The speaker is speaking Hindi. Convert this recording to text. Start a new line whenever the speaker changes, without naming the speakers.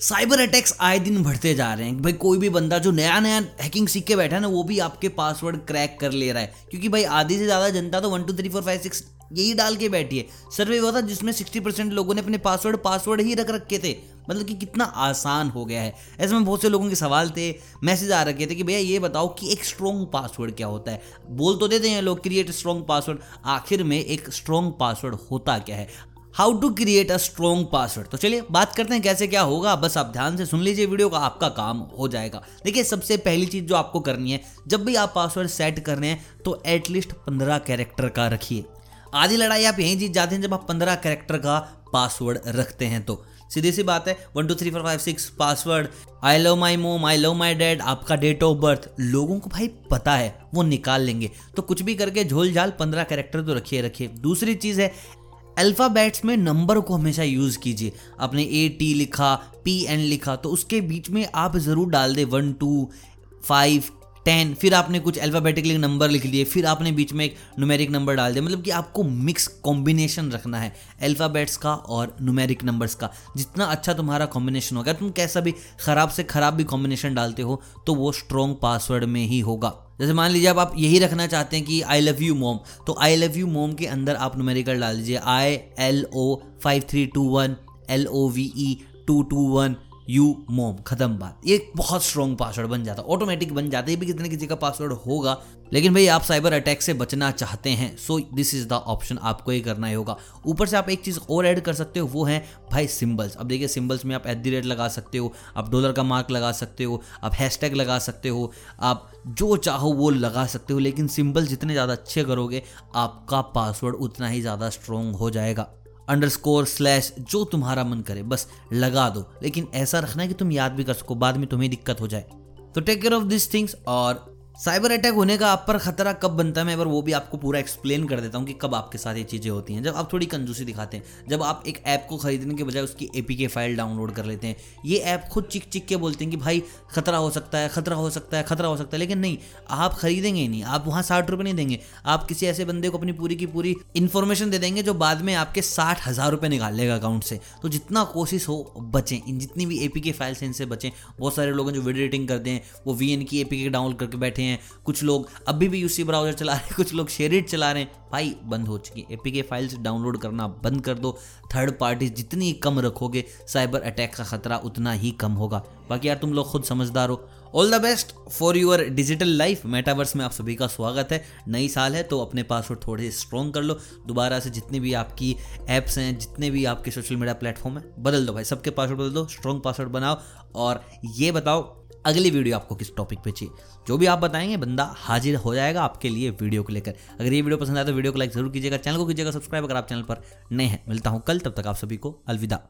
साइबर अटैक्स आए दिन बढ़ते जा रहे हैं। भाई, कोई भी बंदा जो नया नया हैकिंग सीख के बैठा है ना, वो भी आपके पासवर्ड क्रैक कर ले रहा है। क्योंकि भाई, आधी से ज़्यादा जनता तो one two three four five six यही डाल के बैठी है। सर्वे हुआ था जिसमें सिक्सटी परसेंट लोगों ने अपने पासवर्ड पासवर्ड ही रख रखे थे। मतलब कि कितना आसान हो गया है। ऐसे में बहुत से लोगों के सवाल थे मैसेज आ रखे थे कि भैया, ये बताओ कि एक स्ट्रॉन्ग पासवर्ड क्या होता है? बोल तो देते हैं लोग क्रिएट स्ट्रॉन्ग पासवर्ड आखिर में एक स्ट्रॉन्ग पासवर्ड होता क्या है? How to create a strong password तो चलिए, बात करते हैं कैसे क्या होगा। बस आप ध्यान से सुन लीजिए वीडियो का, आपका काम हो जाएगा। देखिए, सबसे पहली चीज़ जो आपको करनी है, जब भी आप पासवर्ड सेट कर रहे हैं तो एटलीस्ट पंद्रह कैरेक्टर का रखिए। आधी लड़ाई आप यहीं जीत जाते हैं जब आप पंद्रह कैरेक्टर का पासवर्ड रखते हैं तो। सीधी सी बात है one two three four five six password I love my mom I love my dad आपका डेट ऑफ़ बर्थ लोगों को भाई पता है, वो निकाल लेंगे। तो कुछ भी करके झोल झाल पंद्रह कैरेक्टर तो रखिए रखिए। दूसरी चीज़ है अल्फ़ाबेट्स में नंबर को हमेशा यूज़ कीजिए। आपने ए, टी लिखा, पी, एन लिखा तो उसके बीच में आप ज़रूर डाल दें वन, टू, फाइव टेन, फिर आपने कुछ अल्फ़ाबेटिकली नंबर लिख लिए, फिर आपने बीच में एक नुमेरिक नंबर डाल दिया। मतलब कि आपको मिक्स कॉम्बिनेशन रखना है अल्फ़ाबेट्स का और नुमेरिक नंबर्स का। जितना अच्छा तुम्हारा कॉम्बिनेशन होगा, तुम कैसा भी ख़राब से ख़राब भी कॉम्बिनेशन डालते हो तो वो स्ट्रॉन्ग पासवर्ड में ही होगा। जैसे मान लीजिए आप यही रखना चाहते हैं कि आई लव यू मोम तो आई लव यू मोम के अंदर आप नुमेरिकल डाल दीजिए। I L O five three two one L O V E two two one U mom खत्म बात। ये बहुत स्ट्रॉन्ग पासवर्ड बन जाता है ऑटोमेटिक बन जाता है भी कितने किसी का पासवर्ड होगा। लेकिन भाई, आप साइबर अटैक से बचना चाहते हैं so this is the option आपको ही करना ही होगा। ऊपर से आप एक चीज़ और ऐड कर सकते हो, वो है भाई सिंबल्स अब देखिए सिंबल्स में आप एट दी रेट लगा सकते हो, आप डॉलर का मार्क लगा सकते हो, आप हैशटैग लगा सकते हो, आप जो चाहो वो लगा सकते हो, लेकिन सिंबल जितने ज़्यादा अच्छे करोगे, आपका पासवर्ड उतना ही ज़्यादा स्ट्रॉन्ग हो जाएगा। अंडर स्कोर स्लैश जो तुम्हारा मन करे, बस लगा दो। लेकिन ऐसा रखना है कि तुम याद भी कर सको, बाद में तुम्हें दिक्कत हो जाए। तो take care of this things और साइबर अटैक होने का आप पर खतरा कब बनता है? मैं बार वो भी आपको पूरा एक्सप्लेन कर देता हूँ कि कब आपके साथ ये चीज़ें होती हैं। जब आप थोड़ी कंजूसी दिखाते हैं, जब आप एक ऐप को खरीदने के बजाय उसकी ए के फ़ाइल डाउनलोड कर लेते हैं, ये ऐप खुद चिक चिक के बोलते हैं कि भाई, खतरा हो सकता है, खतरा हो सकता है, खतरा हो सकता है, लेकिन नहीं, आप खरीदेंगे ही नहीं, आप वहाँ साठ रुपये नहीं देंगे, आप किसी ऐसे बंदे को अपनी पूरी की पूरी इन्फॉर्मेशन दे देंगे जो बाद में आपके साठ हज़ार रुपये निकाल लेगा अकाउंट से। तो जितना कोशिश हो, बचें, इन जितनी भी ए फाइल्स हैं, इनसे बचें। बहुत सारे लोग हैं जो वीडियो एडिटिंग करते हैं, वो वीएन की ए डाउनलोड करके बैठे हैं, कुछ लोग अभी भी यूसी ब्राउज़र चला रहे हैं, कुछ लोग शेरिट चला रहे हैं। भाई, बंद हो चुकी है। एपीके फाइल्स डाउनलोड करना बंद कर दो। थर्ड पार्टी जितनी कम रखोगे साइबर अटैक का खतरा उतना ही कम होगा। बाकी यार, तुम लोग खुद समझदार हो। All the best for your digital life metaverse में आप सभी का स्वागत है। नई साल है तो अपने पासवर्ड थोड़े स्ट्रॉन्ग कर लो। दोबारा से जितनी भी आपकी ऐप्स हैं, जितने भी आपके सोशल मीडिया प्लेटफॉर्म है, बदल दो भाई। सबके पासवर्ड बदल दो स्ट्रॉन्ग पासवर्ड बनाओ। और ये बताओ अगली वीडियो आपको किस टॉपिक पे चाहिए? जो भी आप बताएँगे, बंदा हाजिर हो जाएगा आपके लिए वीडियो को लेकर। अगर ये वीडियो पसंद आए तो वीडियो को लाइक ज़रूर कीजिएगा, चैनल को कीजिएगा सब्सक्राइब अगर आप चैनल पर नए हैं। मिलता हूँ कल, तब तक आप सभी को अलविदा।